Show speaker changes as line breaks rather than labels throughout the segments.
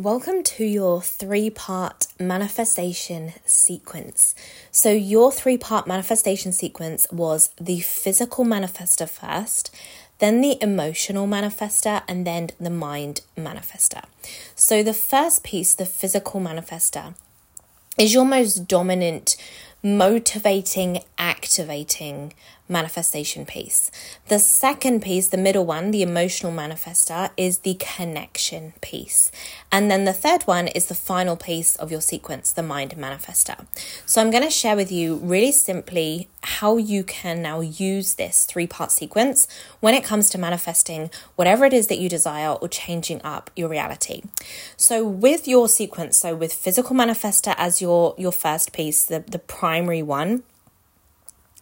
Welcome to your three part manifestation sequence. So, your three part manifestation sequence was the physical manifestor first, then the emotional manifestor, and then the mind manifestor. So, the first piece, the physical manifestor, is your most dominant, motivating, activating manifestation piece. The second piece, the middle one, the emotional manifestor, is the connection piece. And then the third one is the final piece of your sequence, the mind manifestor. So I'm going to share with you really simply how you can now use this three part sequence when it comes to manifesting whatever it is that you desire or changing up your reality. So with your sequence, so with physical manifestor as your your first piece, the, the primary one,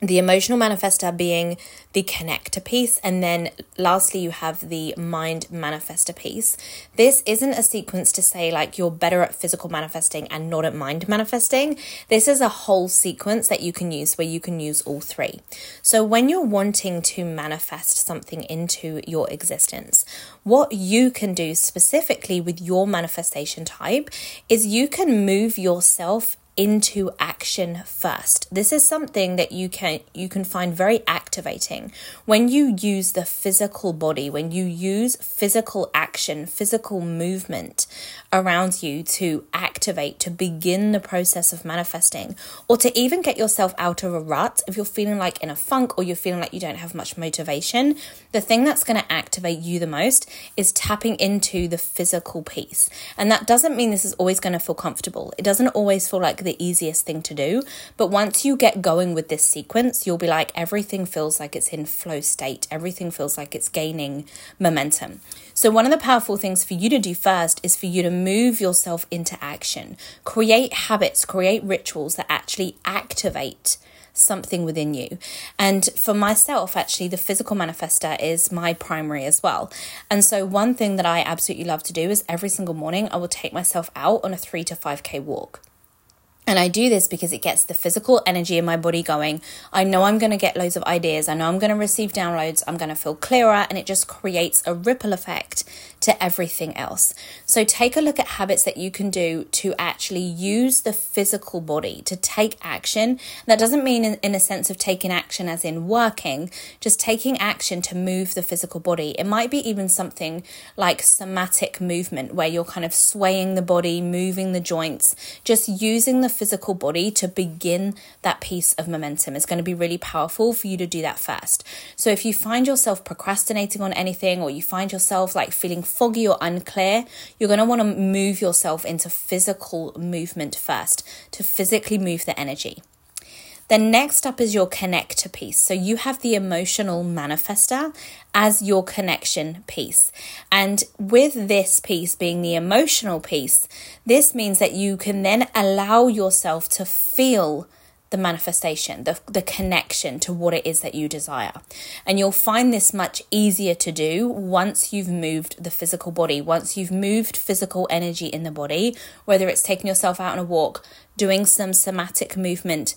the emotional manifestor being the connector piece, and then lastly, you have the mind manifestor piece. This isn't a sequence to say like you're better at physical manifesting and not at mind manifesting. This is a whole sequence that you can use where you can use all three. So, when you're wanting to manifest something into your existence, what you can do specifically with your manifestation type is you can move yourself into action first. This is something that you can you can find very activating when you use the physical body, when you use physical action, physical movement around you to activate to begin the process of manifesting or to even get yourself out of a rut if you're feeling like in a funk or you're feeling like you don't have much motivation. The thing that's going to activate you the most is tapping into the physical piece. And that doesn't mean this is always going to feel comfortable. It doesn't always feel like the easiest thing to do. But once you get going with this sequence, you'll be like, everything feels like it's in flow state, everything feels like it's gaining momentum. So, one of the powerful things for you to do first is for you to move yourself into action, create habits, create rituals that actually activate something within you. And for myself, actually, the physical manifestor is my primary as well. And so, one thing that I absolutely love to do is every single morning I will take myself out on a three to 5K walk. And I do this because it gets the physical energy in my body going. I know I'm going to get loads of ideas. I know I'm going to receive downloads. I'm going to feel clearer. And it just creates a ripple effect to everything else. So take a look at habits that you can do to actually use the physical body to take action. That doesn't mean in, in a sense of taking action as in working, just taking action to move the physical body. It might be even something like somatic movement where you're kind of swaying the body, moving the joints, just using the physical body to begin that piece of momentum. It's going to be really powerful for you to do that first. So if you find yourself procrastinating on anything or you find yourself like feeling foggy or unclear, you're going to want to move yourself into physical movement first to physically move the energy. Then next up is your connector piece. So you have the emotional manifestor as your connection piece. And with this piece being the emotional piece, this means that you can then allow yourself to feel the manifestation, the, the connection to what it is that you desire. And you'll find this much easier to do once you've moved the physical body, once you've moved physical energy in the body, whether it's taking yourself out on a walk, doing some somatic movement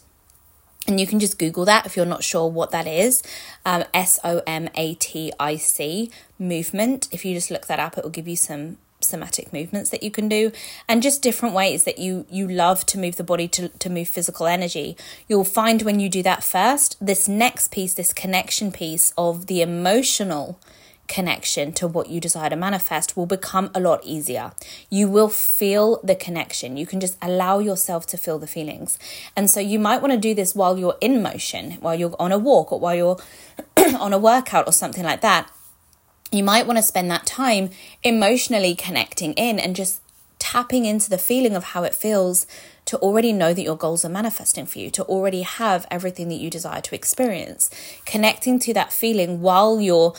and you can just Google that if you're not sure what that is. Um, S O M A T I C movement. If you just look that up, it will give you some somatic movements that you can do and just different ways that you you love to move the body to, to move physical energy you'll find when you do that first this next piece this connection piece of the emotional connection to what you desire to manifest will become a lot easier. You will feel the connection. You can just allow yourself to feel the feelings. And so you might want to do this while you're in motion, while you're on a walk or while you're on a workout or something like that. You might want to spend that time emotionally connecting in and just tapping into the feeling of how it feels to already know that your goals are manifesting for you, to already have everything that you desire to experience. Connecting to that feeling while you're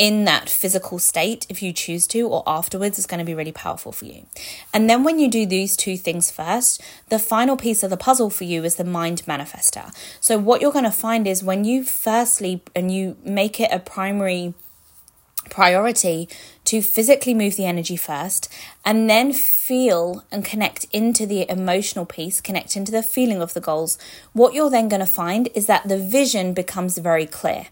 in that physical state if you choose to, or afterwards is going to be really powerful for you. And then when you do these two things first, the final piece of the puzzle for you is the mind manifestor. So, what you're going to find is when you firstly and you make it a primary priority to physically move the energy first and then feel and connect into the emotional piece, connect into the feeling of the goals, what you're then going to find is that the vision becomes very clear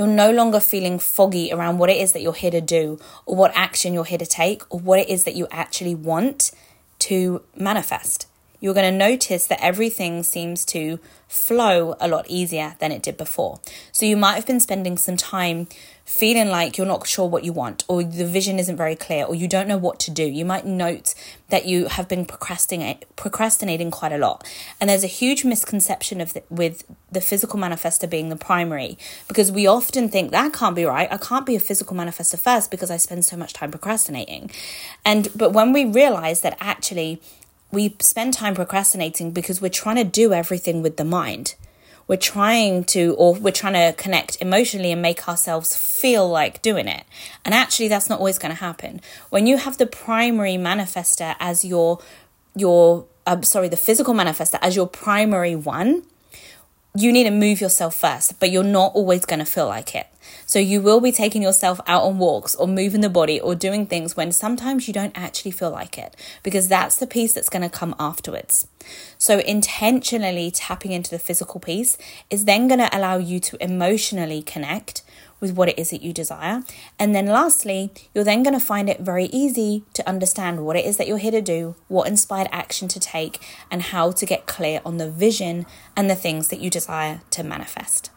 You're no longer feeling foggy around what it is that you're here to do or what action you're here to take or what it is that you actually want to manifest. You're going to notice that everything seems to flow a lot easier than it did before. So you might have been spending some time feeling like you're not sure what you want or the vision isn't very clear or you don't know what to do. You might note that you have been procrastinating procrastinating quite a lot. And there's a huge misconception of the, with the physical manifestor being the primary because we often think that can't be right. I can't be a physical manifestor first because I spend so much time procrastinating. And but when we realize that actually we spend time procrastinating because we're trying to do everything with the mind. We're trying to, or we're trying to connect emotionally and make ourselves feel like doing it. And actually, that's not always going to happen. When you have the primary manifestor as your, your, uh, sorry, the physical manifestor as your primary one, you need to move yourself first, but you're not always going to feel like it. So you will be taking yourself out on walks or moving the body or doing things when sometimes you don't actually feel like it because that's the piece that's going to come afterwards. So intentionally tapping into the physical piece is then going to allow you to emotionally connect with what it is that you desire. And then lastly, you're then going to find it very easy to understand what it is that you're here to do, what inspired action to take, and how to get clear on the vision and the things that you desire to manifest.